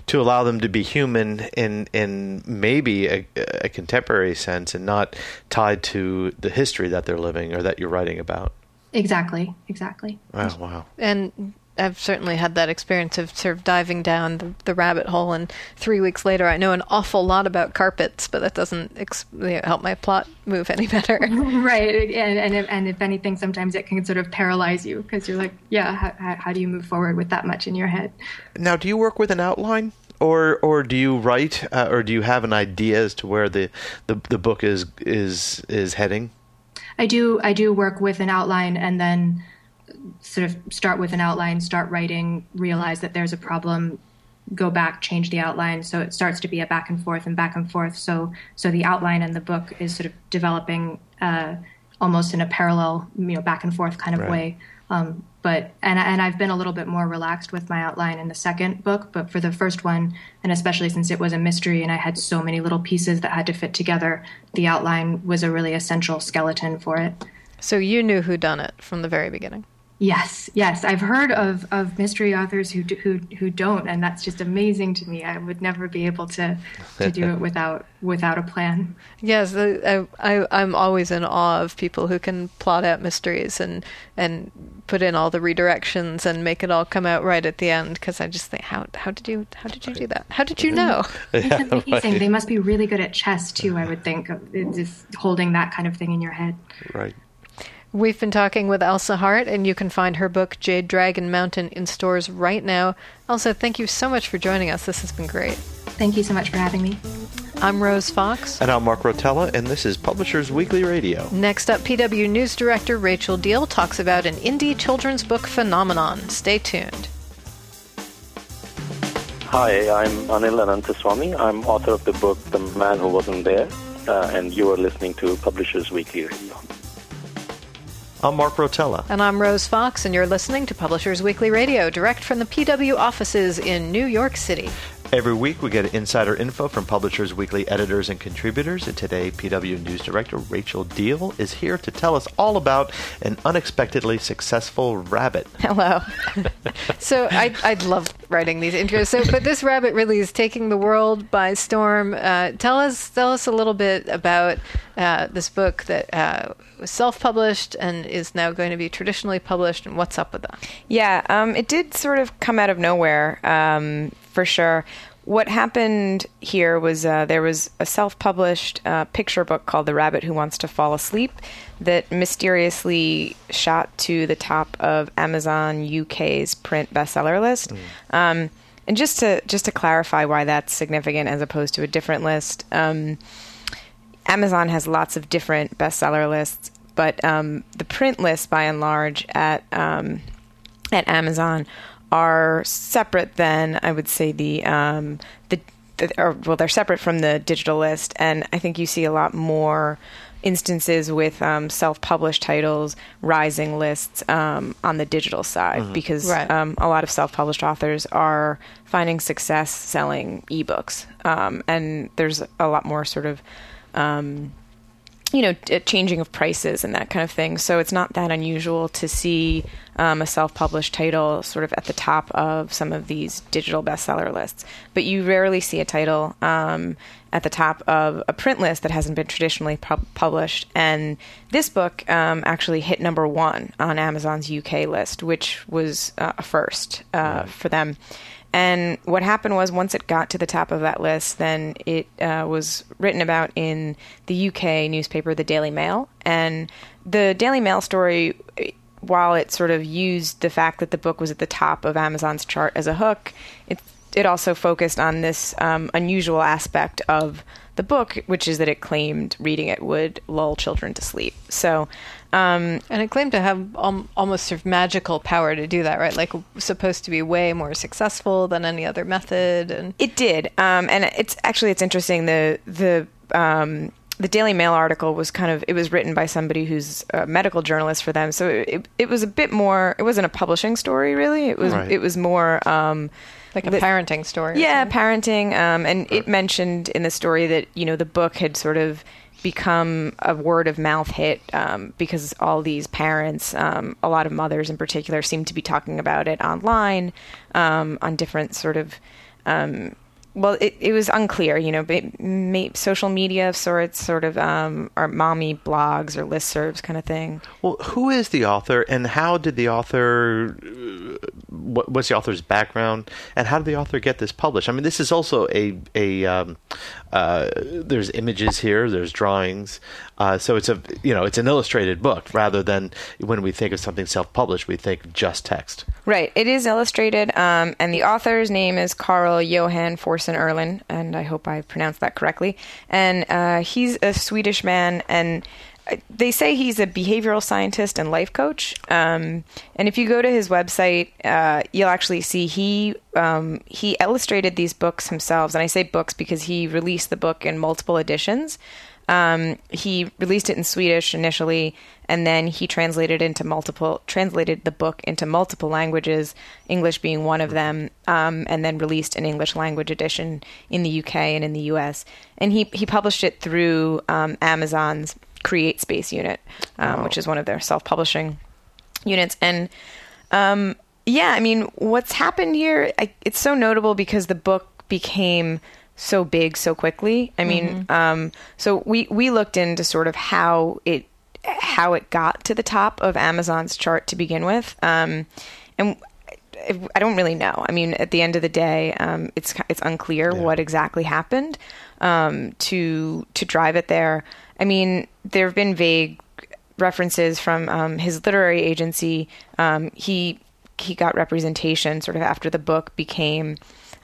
to allow them to be human in in maybe a, a contemporary sense and not tied to the history that they're living or that you're writing about. exactly exactly Wow, wow. And I've certainly had that experience of sort of diving down the, the rabbit hole, and three weeks later, I know an awful lot about carpets, but that doesn't ex- help my plot move any better. right and and if, and if anything sometimes it can sort of paralyze you because you're like yeah how, how, how do you move forward with that much in your head Now, do you work with an outline, or or do you write, uh, or do you have an idea as to where the, the, the book is is is heading? I do I do work with an outline and then sort of start with an outline, start writing, realize that there's a problem, go back, change the outline. So it starts to be a back and forth and back and forth. So so the outline and the book is sort of developing uh, almost in a parallel, you know, back and forth kind of Right. way. Um, but and and I've been a little bit more relaxed with my outline in the second book, but for the first one, and especially since it was a mystery and I had so many little pieces that had to fit together, the outline was a really essential skeleton for it. So you knew who done it from the very beginning. Yes, yes, I've heard of, of mystery authors who do, who who don't, and that's just amazing to me. I would never be able to to do it without without a plan. Yes, I, I I'm always in awe of people who can plot out mysteries and and put in all the redirections and make it all come out right at the end. Because I just think, how how did you how did you do that? How did you know? It's amazing. They must be really good at chess too. I would think, just holding that kind of thing in your head. Right. We've been talking with Elsa Hart, and you can find her book, Jade Dragon Mountain, in stores right now. Elsa, thank you so much for joining us. This has been great. Thank you so much for having me. I'm Rose Fox. And I'm Mark Rotella, and this is Publishers Weekly Radio. Next up, PW News Director Rachel Deal talks about an indie children's book phenomenon. Stay tuned. Hi, I'm Anil Ananthaswamy. I'm author of the book The Man Who Wasn't There, uh, and you are listening to Publishers Weekly Radio. I'm Mark Rotella. And I'm Rose Fox, and you're listening to Publishers Weekly Radio, direct from the PW offices in New York City. Every week, we get insider info from Publishers Weekly editors and contributors. And today, PW News Director Rachel Deal is here to tell us all about an unexpectedly successful rabbit. Hello. so I I love writing these intros. So, but this rabbit really is taking the world by storm. Uh, tell us tell us a little bit about uh, this book that uh, was self-published and is now going to be traditionally published, and what's up with that? Yeah, um, it did sort of come out of nowhere. Um, for sure. What happened here was uh, there was a self published uh, picture book called The Rabbit Who Wants to Fall Asleep that mysteriously shot to the top of Amazon UK's print bestseller list. Mm. Um, and just to just to clarify why that's significant as opposed to a different list, um, Amazon has lots of different bestseller lists, but um, the print list, by and large, at um, at Amazon are separate than I would say the um, the, the or, well they're separate from the digital list, and I think you see a lot more instances with um, self-published titles rising lists um, on the digital side mm-hmm. because right. um, a lot of self-published authors are finding success selling ebooks um, and there's a lot more sort of um, you know, changing of prices and that kind of thing. So it's not that unusual to see um, a self-published title sort of at the top of some of these digital bestseller lists. But you rarely see a title um, at the top of a print list that hasn't been traditionally published. And this book um, actually hit number one on Amazon's UK list, which was uh, a first uh, for them. And what happened was, once it got to the top of that list, then it uh, was written about in the UK newspaper, the Daily Mail. And the Daily Mail story, while it sort of used the fact that the book was at the top of Amazon's chart as a hook, it it also focused on this um, unusual aspect of the book, which is that it claimed reading it would lull children to sleep. So um, and it claimed to have um, almost sort of magical power to do that, right? Like supposed to be way more successful than any other method, and it did. Um, and it's actually it's interesting. The the um, the Daily Mail article was kind of it was written by somebody who's a medical journalist for them, so it it was a bit more. It wasn't a publishing story, really. It was right. it was more. Um, like a parenting story. Yeah, parenting. Um, and it mentioned in the story that you know the book had sort of become a word of mouth hit um, because all these parents, um, a lot of mothers in particular, seem to be talking about it online um, on different sort of um, well, it, it was unclear, you know, but may, social media of sorts, sort of, um, or mommy blogs or listservs kind of thing. Well, who is the author, and how did the author? Uh, what, what's the author's background, and how did the author get this published? I mean, this is also a a um, uh, there's images here, there's drawings, uh, so it's a you know it's an illustrated book rather than when we think of something self-published, we think just text. Right. It is illustrated, um, and the author's name is Carl Johan Forssén Ehrlin, and I hope I pronounced that correctly. And uh, he's a Swedish man, and they say he's a behavioral scientist and life coach. Um, and if you go to his website, uh, you'll actually see he um, he illustrated these books himself. And I say books because he released the book in multiple editions. Um, he released it in Swedish initially, and then he translated into multiple translated the book into multiple languages, English being one of them, um, and then released an English language edition in the UK and in the US. And he he published it through um, Amazon's Create Space unit, um, which is one of their self publishing units. And um, yeah, I mean, what's happened here? I, it's so notable because the book became so big so quickly. I mean, um, so we we looked into sort of how it how it got to the top of Amazon's chart to begin with, um, and. I don't really know. I mean, at the end of the day, um, it's it's unclear what exactly happened um, to to drive it there. I mean, there have been vague references from um, his literary agency. Um, he he got representation sort of after the book became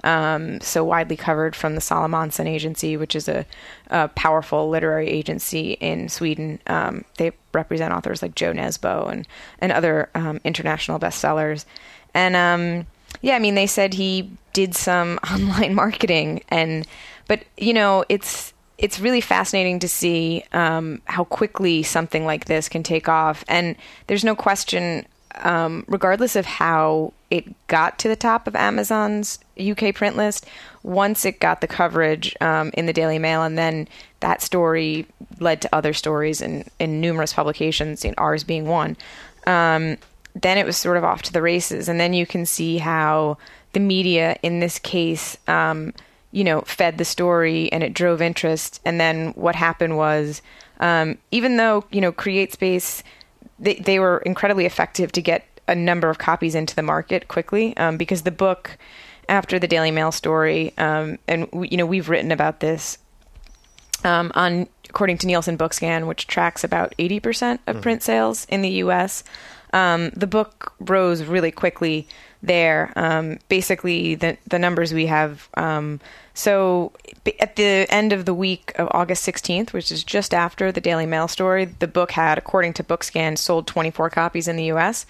um, so widely covered from the Salomonsson Agency, which is a, a powerful literary agency in Sweden. Um, they represent authors like Jo Nesbø and and other um, international bestsellers. And um, yeah, I mean, they said he did some online marketing, and but you know, it's it's really fascinating to see um, how quickly something like this can take off. And there's no question, um, regardless of how it got to the top of Amazon's UK print list, once it got the coverage um, in the Daily Mail, and then that story led to other stories in, in numerous publications, in ours being one. Um, then it was sort of off to the races, and then you can see how the media, in this case, um, you know, fed the story and it drove interest. And then what happened was, um, even though you know, Create Space, they they were incredibly effective to get a number of copies into the market quickly um, because the book, after the Daily Mail story, um, and we, you know, we've written about this um, on according to Nielsen Bookscan, which tracks about 80% of print sales in the U.S. Um, the book rose really quickly there. Um, basically, the the numbers we have. Um, so at the end of the week of August 16th, which is just after the Daily Mail story, the book had, according to Bookscan, sold 24 copies in the U.S.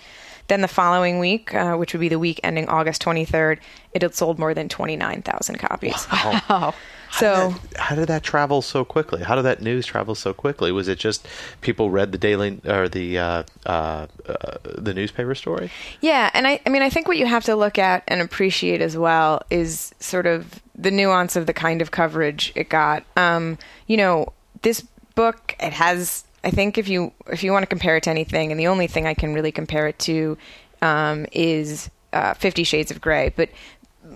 Then the following week, uh, which would be the week ending August 23rd, it had sold more than 29,000 copies. Wow. So How did that travel so quickly? How did that news travel so quickly? Was it just people read the daily or the uh, uh, uh, the newspaper story? Yeah, and I, I mean, I think what you have to look at and appreciate as well is sort of the nuance of the kind of coverage it got. Um, you know, this book it has. I think if you if you want to compare it to anything, and the only thing I can really compare it to um, is uh, Fifty Shades of Grey, but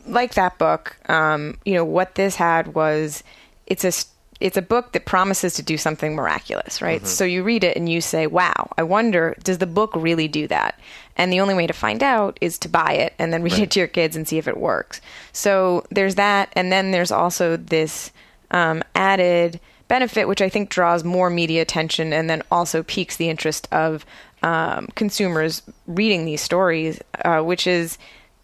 like that book, um, you know, what this had was it's a it's a book that promises to do something miraculous, right? So you read it and you say, "Wow, I wonder does the book really do that?" And the only way to find out is to buy it and then read it to your kids and see if it works. So there's that, and then there's also this um, added benefit, which I think draws more media attention and then also piques the interest of um, consumers reading these stories, uh, which is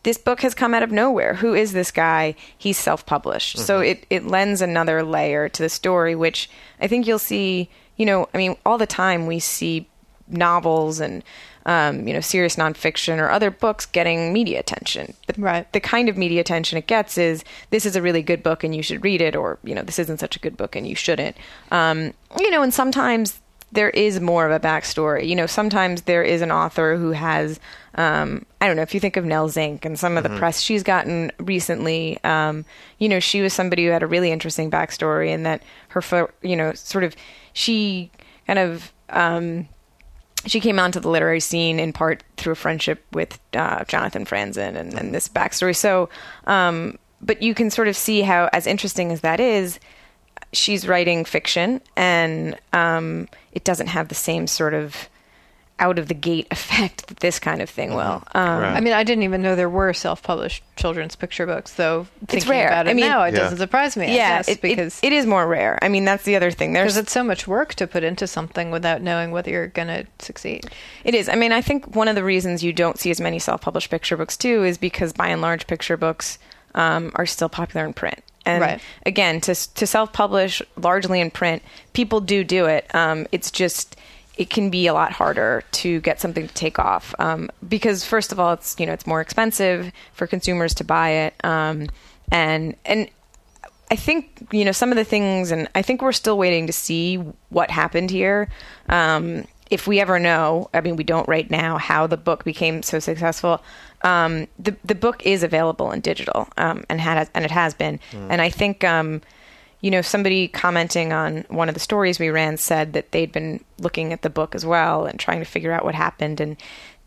this book has come out of nowhere. Who is this guy? He's self published. So it, it lends another layer to the story, which I think you'll see, you know, I mean, all the time we see novels and, um, you know, serious nonfiction or other books getting media attention. But Right. the kind of media attention it gets is this is a really good book and you should read it, or, you know, this isn't such a good book and you shouldn't. Um, you know, and sometimes there is more of a backstory. You know, sometimes there is an author who has, um, I don't know, if you think of Nell Zink and some of the press she's gotten recently, um, you know, she was somebody who had a really interesting backstory and that her, you know, sort of, she kind of, um, she came onto the literary scene in part through a friendship with uh, Jonathan Franzen and, and this backstory. So, um, but you can sort of see how, as interesting as that is, she's writing fiction, and um, it doesn't have the same sort of out of the gate effect that this kind of thing will. Um, Right. I mean, I didn't even know there were self-published children's picture books, though. Thinking rare. about it I mean- now, it Yeah. doesn't surprise me. I Yeah, guess, it, it- because it is more rare. I mean, that's the other thing. There's because it's so much work to put into something without knowing whether you're going to succeed. It is. I mean, I think one of the reasons you don't see as many self-published picture books too is because by and large picture books um, are still popular in print. And Right. again, to to self-publish largely in print, people do do it. Um, it's just it can be a lot harder to get something to take off um, because first of all, it's you know it's more expensive for consumers to buy it, um, and and I think you know some of the things, and I think we're still waiting to see what happened here. Um, if we ever know, I mean, we don't right now, how the book became so successful. Um, the the book is available in digital, um, and had and it has been. And I think, um, you know, somebody commenting on one of the stories we ran said that they'd been looking at the book as well and trying to figure out what happened. And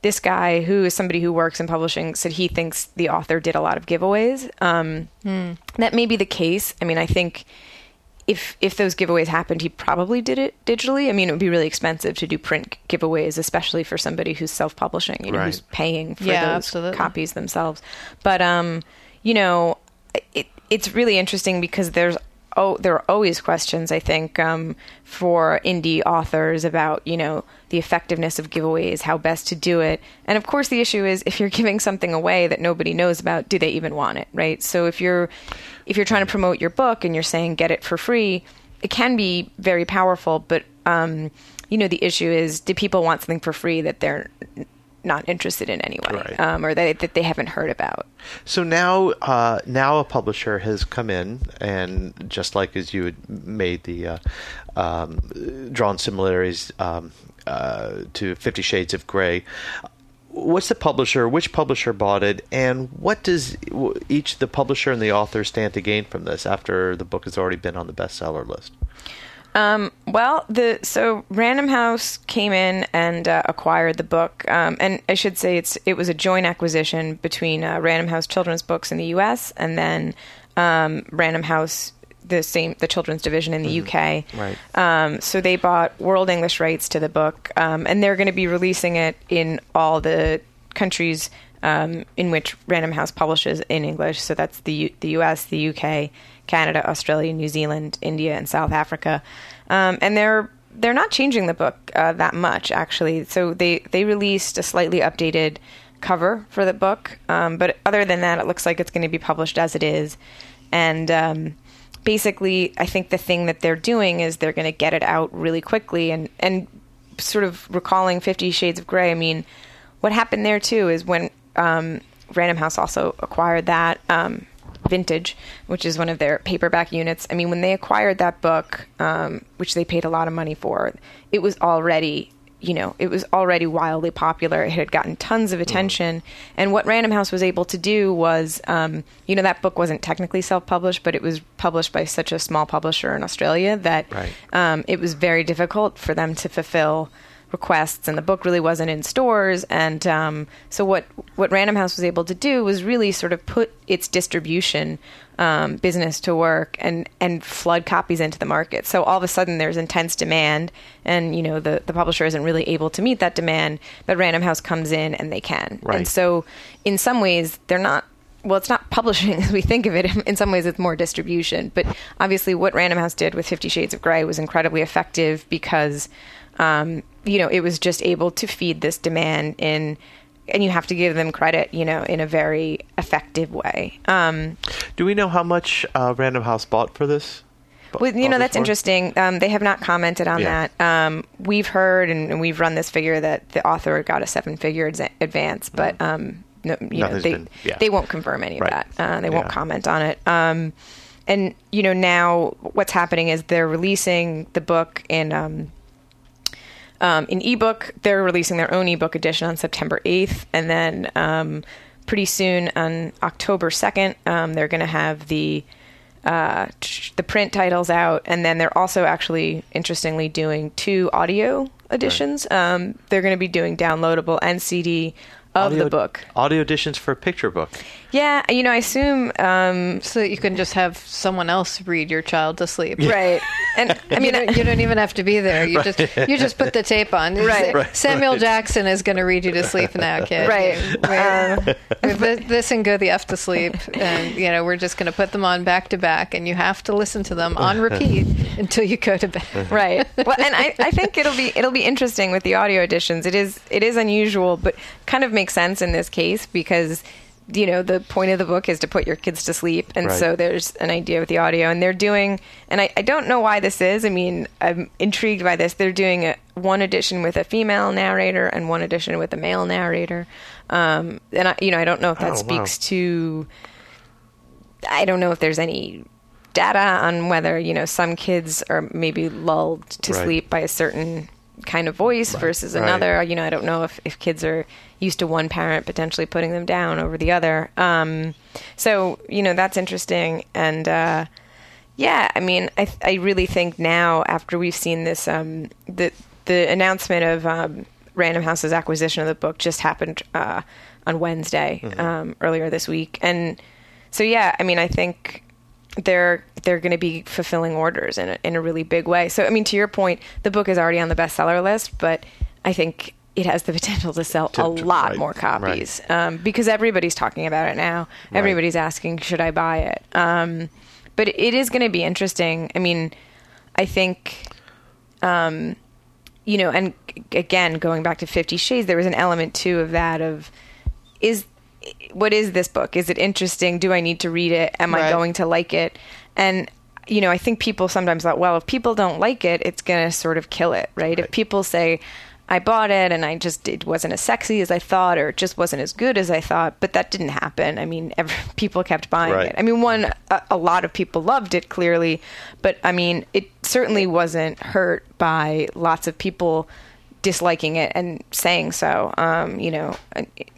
this guy, who is somebody who works in publishing, said he thinks the author did a lot of giveaways. Um, That may be the case. I mean, I think if if those giveaways happened, he probably did it digitally. I mean, it would be really expensive to do print giveaways, especially for somebody who's self-publishing, you know, Right. who's paying for Yeah, those absolutely. copies themselves. But um, you know, it, it's really interesting because there's oh, there are always questions. I think um, for indie authors about you know the effectiveness of giveaways, how best to do it, and of course the issue is if you're giving something away that nobody knows about, do they even want it, right? So if you're if you're trying to promote your book and you're saying get it for free, it can be very powerful, but um, you know the issue is do people want something for free that they're not interested in anyway, Right. um, or that that they haven't heard about? So now, uh, now a publisher has come in, and just like as you had made the uh, um, drawn similarities um, uh, to Fifty Shades of Grey. What's the publisher? Which publisher bought it, and what does each the publisher and the author stand to gain from this after the book has already been on the bestseller list? Um, well, the so Random House came in and uh, acquired the book, um, and I should say it's it was a joint acquisition between uh, Random House Children's Books in the U.S. and then um, Random House the same the children's division in the UK. Right. Um, so they bought world English rights to the book, um, and they're going to be releasing it in all the countries um, in which Random House publishes in English. So that's the U- the U.S., the UK, Canada, Australia, New Zealand, India, and South Africa. Um, and they're they're not changing the book uh, that much actually. So they they released a slightly updated cover for the book, um, but other than that, it looks like it's going to be published as it is, and. Um, basically, I think the thing that they're doing is they're going to get it out really quickly and and sort of recalling Fifty Shades of Grey. I mean, what happened there too is when um, Random House also acquired that um, Vintage, which is one of their paperback units. I mean, when they acquired that book, um, which they paid a lot of money for, it was already you know, it was already wildly popular. It had gotten tons of attention. And what Random House was able to do was, um, you know, that book wasn't technically self published, but it was published by such a small publisher in Australia that Right. um, it was very difficult for them to fulfill requests and the book really wasn't in stores and um, so what what Random House was able to do was really sort of put its distribution um, business to work and and flood copies into the market so all of a sudden there's intense demand and you know the the publisher isn't really able to meet that demand but Random House comes in and they can Right. and so in some ways they're not well, it's not publishing as we think of it. In some ways, it's more distribution. But obviously, what Random House did with Fifty Shades of Grey was incredibly effective because, um, you know, it was just able to feed this demand in, and you have to give them credit, you know, in a very effective way. Um, Do we know how much uh, Random House bought for this? well, you know, that's for? interesting. Um, they have not commented on Yeah. that. Um, we've heard and, and we've run this figure that the author got a seven-figure exa- advance, but um, no, you know, they been- yeah. they won't confirm any of Right. that. Uh, they won't comment on it. Um, and you know, now what's happening is they're releasing the book in. Um, in ebook, they're releasing their own ebook edition on September 8th, and then um, pretty soon on October 2nd, um, they're going to have the uh, the print titles out, and then they're also actually, interestingly, doing two audio editions. Um, they're going to be doing downloadable and CD of Audio- the book. Audio editions for a picture book. Yeah, you know, I assume um, so that you can just have someone else read your child to sleep. right, and I I mean, mean, you don't even have to be there. You just you just put the tape on. Right. Right, Samuel right. Jackson is going to read you to sleep now, kid. Right. We're- we're this, this and go the f to sleep, and you know we're just going to put them on back to back, and you have to listen to them on repeat until you go to bed. right well and I, I think it'll be it'll be interesting with the audio editions it is it is unusual but kind of makes sense in this case because you know the point of the book is to put your kids to sleep and Right. so there's an idea with the audio and they're doing and I, I don't know why this is i mean i'm intrigued by this they're doing a, one edition with a female narrator and one edition with a male narrator um, and I, you know i don't know if that Oh, wow. speaks to I don't know if there's any data on whether you know some kids are maybe lulled to Right. sleep by a certain kind of voice versus Right. another. You know, I don't know if, if kids are used to one parent potentially putting them down over the other. Um, so you know that's interesting, and uh, yeah, I mean, I I really think now after we've seen this, um, the the announcement of um, Random House's acquisition of the book just happened uh, on Wednesday um, earlier this week, and so yeah, I mean, I think they're they're going to be fulfilling orders in a, in a really big way. So I mean, to your point, the book is already on the bestseller list, but I think it has the potential to sell To- a to- lot right, more right. copies um, because everybody's talking about it now. Everybody's asking, should I buy it? Um, but it is going to be interesting. I mean, I think, um, you know, and again, going back to Fifty Shades, there was an element too of that of is what is this book? Is it interesting? Do I need to read it? Am I going to like it? And you know, I think people sometimes thought, well, if people don't like it, it's going to sort of kill it, right? If people say, I bought it and I just it wasn't as sexy as I thought, or it just wasn't as good as I thought, but that didn't happen. I mean, every, people kept buying Right. it. I mean, one, a, a lot of people loved it clearly, but I mean, it certainly wasn't hurt by lots of people disliking it and saying so, um, you know,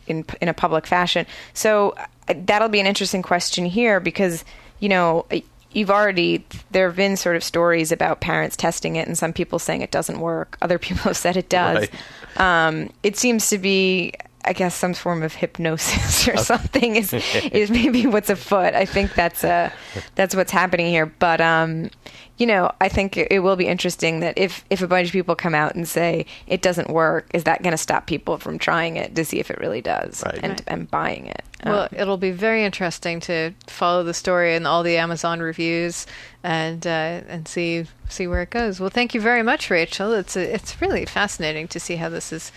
in in a public fashion. So uh, that'll be an interesting question here because you know you've already there have been sort of stories about parents testing it and some people saying it doesn't work. Other people have said it does. Um, it seems to be. I guess some form of hypnosis or something is is maybe what's afoot. I think that's uh that's what's happening here. But um, you know, I think it, it will be interesting that if if a bunch of people come out and say it doesn't work, is that going to stop people from trying it to see if it really does Right. and and buying it? Well, Um, it'll be very interesting to follow the story and all the Amazon reviews and uh, and see see where it goes. Well, thank you very much, Rachel. It's a, it's really fascinating to see how this is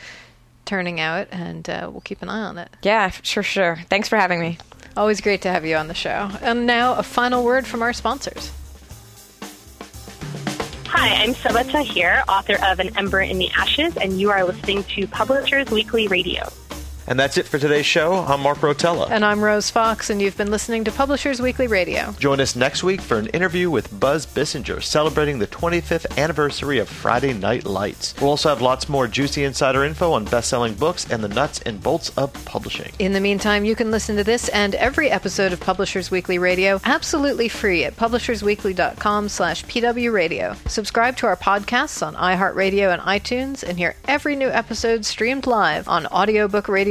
turning out, and uh, we'll keep an eye on it. yeah, sure, sure. Thanks for having me. Always great to have you on the show. And now a final word from our sponsors. Hi, I'm Sabaa Tahir, author of An Ember in the Ashes, and you are listening to Publishers Weekly Radio. And that's it for today's show. I'm Mark Rotella. And I'm Rose Fox, and you've been listening to Publishers Weekly Radio. Join us next week for an interview with Buzz Bissinger celebrating the 25th anniversary of Friday Night Lights. We'll also have lots more juicy insider info on best-selling books and the nuts and bolts of publishing. In the meantime, you can listen to this and every episode of Publishers Weekly Radio absolutely free at publishersweekly.com slash pwradio. Subscribe to our podcasts on iHeartRadio and iTunes and hear every new episode streamed live on